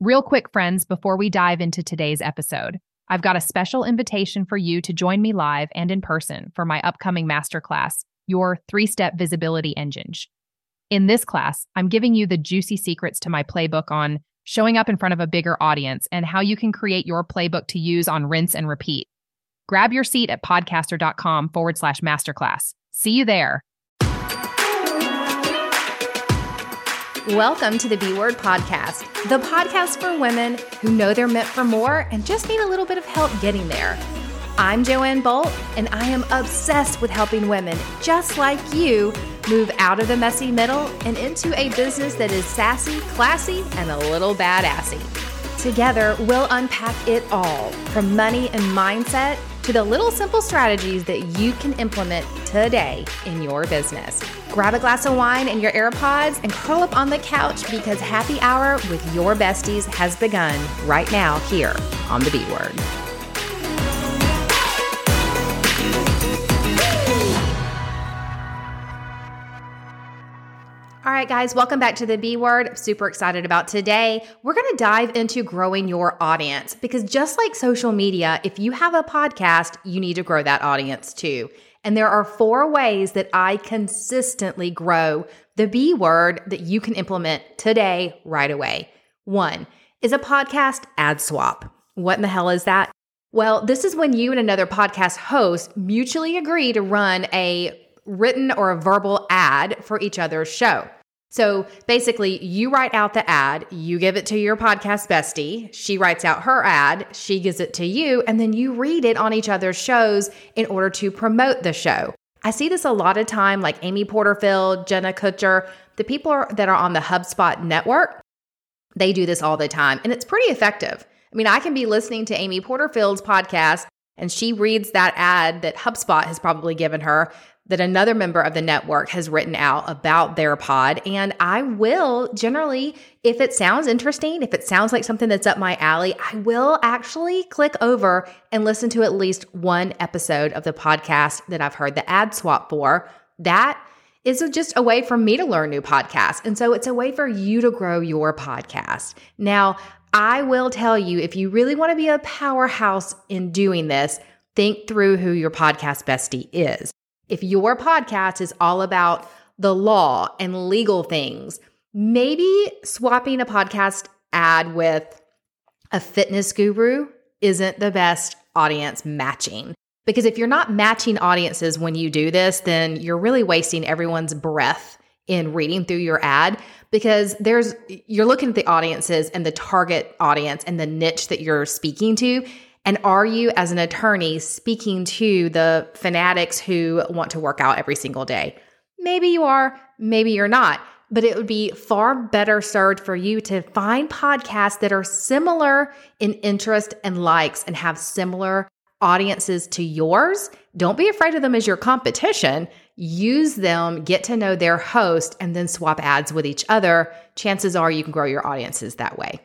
Real quick, friends, before we dive into today's episode, I've got a special invitation for you to join me live and in person for my upcoming masterclass, Your Three Step Visibility Engine. In this class, I'm giving you the juicy secrets to my playbook on showing up in front of a bigger audience and how you can create your playbook to use on rinse and repeat. Grab your seat at podcasther.com forward slash masterclass. See you there. Welcome to the B Word Podcast, the podcast for women who know they're meant for more and just need a little bit of help getting there. I'm Joanne Bolt, and I am obsessed with helping women just like you move out of the messy middle and into a business that is sassy, classy, and a little badassy. Together, we'll unpack it all from money and mindset to the little simple strategies that you can implement today in your business. Grab a glass of wine and your AirPods and curl up on the couch because happy hour with your besties has begun right now here on the B Word. All right, guys, welcome back to the B Word. Super excited about today. We're going to dive into growing your audience because just like social media, if you have a podcast, you need to grow that audience too. And there are four ways that I consistently grow the B word that you can implement today, right away. One is a podcast ad swap. What in the hell is that? Well, this is when you and another podcast host mutually agree to run a written or a verbal ad for each other's show. So basically, you write out the ad, you give it to your podcast bestie, she writes out her ad, she gives it to you, and then you read it on each other's shows in order to promote the show. I see this a lot of time, like Amy Porterfield, Jenna Kutcher, the people are, that are on the HubSpot network. They do this all the time, and it's pretty effective. I mean, I can be listening to Amy Porterfield's podcast, and she reads that ad that HubSpot has probably given her that another member of the network has written out about their pod. And I will generally, if it sounds interesting, if it sounds like something that's up my alley, I will actually click over and listen to at least one episode of the podcast that I've heard the ad swap for. That is just a way for me to learn new podcasts. And so it's a way for you to grow your podcast. Now, I will tell you if you really want to be a powerhouse in doing this, think through who your podcast bestie is. If your podcast is all about the law and legal things, maybe swapping a podcast ad with a fitness guru isn't the best audience matching. Because if you're not matching audiences when you do this, then you're really wasting everyone's breath in reading through your ad because there's you're looking at the audiences and the target audience and the niche that you're speaking to and are you, as an attorney, speaking to the fanatics who want to work out every single day? Maybe you are, maybe you're not. But it would be far better served for you to find podcasts that are similar in interest and likes and have similar audiences to yours. Don't be afraid of them as your competition. Use them, get to know their host, and then swap ads with each other. Chances are you can grow your audiences that way.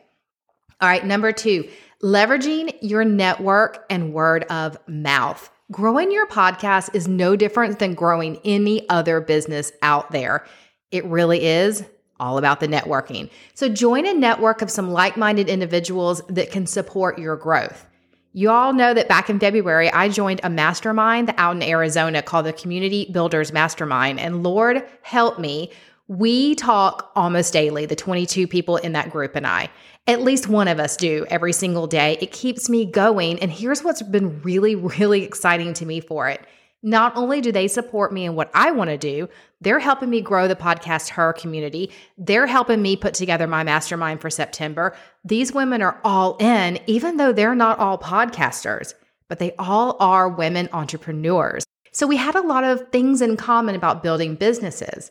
All right, number two, leveraging your network and word of mouth. Growing your podcast is no different than growing any other business out there. It really is all about the networking. So join a network of some like minded individuals that can support your growth. You all know that back in February, I joined a mastermind out in Arizona called the Community Builders Mastermind. And Lord help me, we talk almost daily, the 22 people in that group and I. At least one of us do every single day. It keeps me going. And here's what's been really, really exciting to me for it. Not only do they support me in what I want to do, they're helping me grow the podcast Her community. They're helping me put together my mastermind for September. These women are all in, even though they're not all podcasters, but they all are women entrepreneurs. So we had a lot of things in common about building businesses.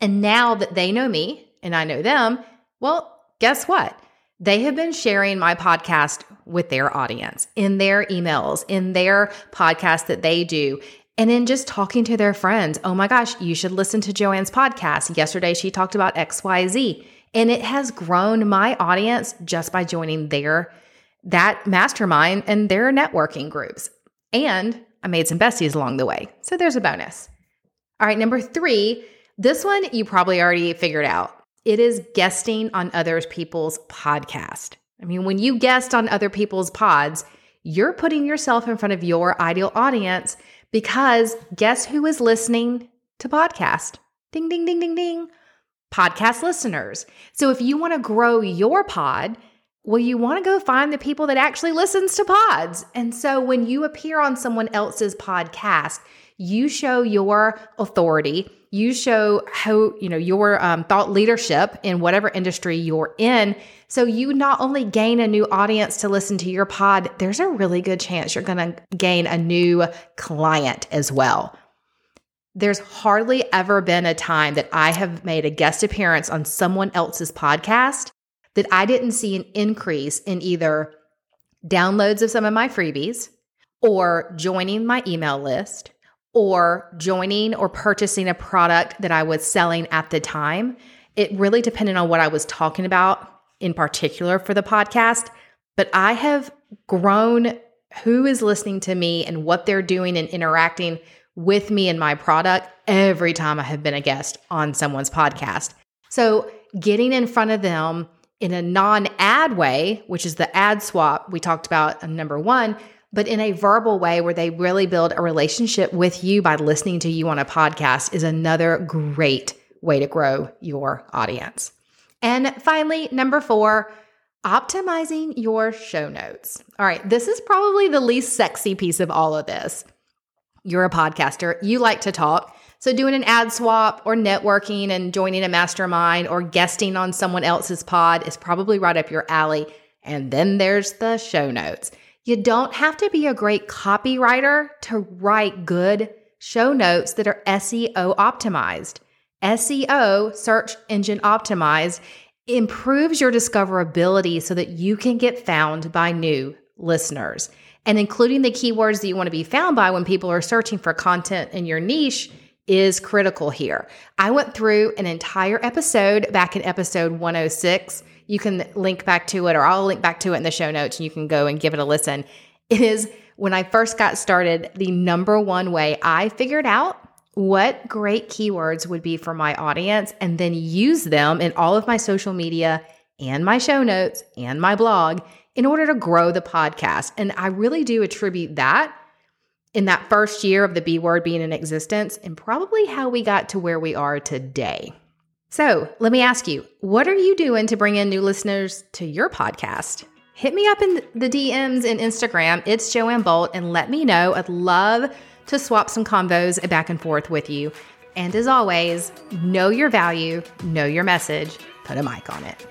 And now that they know me and I know them, well, guess what? They have been sharing my podcast with their audience in their emails, in their podcast that they do, and in just talking to their friends. Oh my gosh, you should listen to Joanne's podcast. Yesterday, she talked about XYZ, and it has grown my audience just by joining their that mastermind and their networking groups. And I made some besties along the way. So there's a bonus. All right, number three, this one you probably already figured out it is guesting on other people's podcast. I mean, when you guest on other people's pods, you're putting yourself in front of your ideal audience because guess who is listening to podcast? Ding, ding, ding, ding, ding. Podcast listeners. So if you want to grow your pod, well, you want to go find the people that actually listens to pods. And so when you appear on someone else's podcast, you show your authority you show how you know your um, thought leadership in whatever industry you're in. So you not only gain a new audience to listen to your pod there's a really good chance you're going to gain a new client as well. There's hardly ever been a time that i have made a guest appearance on someone else's podcast that i didn't see an increase in either downloads of some of my freebies or joining my email list or joining or purchasing a product that I was selling at the time. It really depended on what I was talking about in particular for the podcast. But I have grown who is listening to me and what they're doing and interacting with me and my product every time I have been a guest on someone's podcast. So getting in front of them in a non ad way, which is the ad swap we talked about number one, but in a verbal way where they really build a relationship with you by listening to you on a podcast is another great way to grow your audience. And finally, number four, optimizing your show notes. All right, this is probably the least sexy piece of all of this. You're a podcaster, you like to talk. So, doing an ad swap or networking and joining a mastermind or guesting on someone else's pod is probably right up your alley. And then there's the show notes. You don't have to be a great copywriter to write good show notes that are SEO optimized. SEO, search engine optimized, improves your discoverability so that you can get found by new listeners. And including the keywords that you want to be found by when people are searching for content in your niche is critical here. I went through an entire episode back in episode 106 you can link back to it, or I'll link back to it in the show notes and you can go and give it a listen. It is when I first got started, the number one way I figured out what great keywords would be for my audience and then use them in all of my social media and my show notes and my blog in order to grow the podcast. And I really do attribute that in that first year of the B word being in existence and probably how we got to where we are today. So let me ask you, what are you doing to bring in new listeners to your podcast? Hit me up in the DMs in Instagram. It's Joanne Bolt and let me know. I'd love to swap some combos back and forth with you. And as always, know your value, know your message, put a mic on it.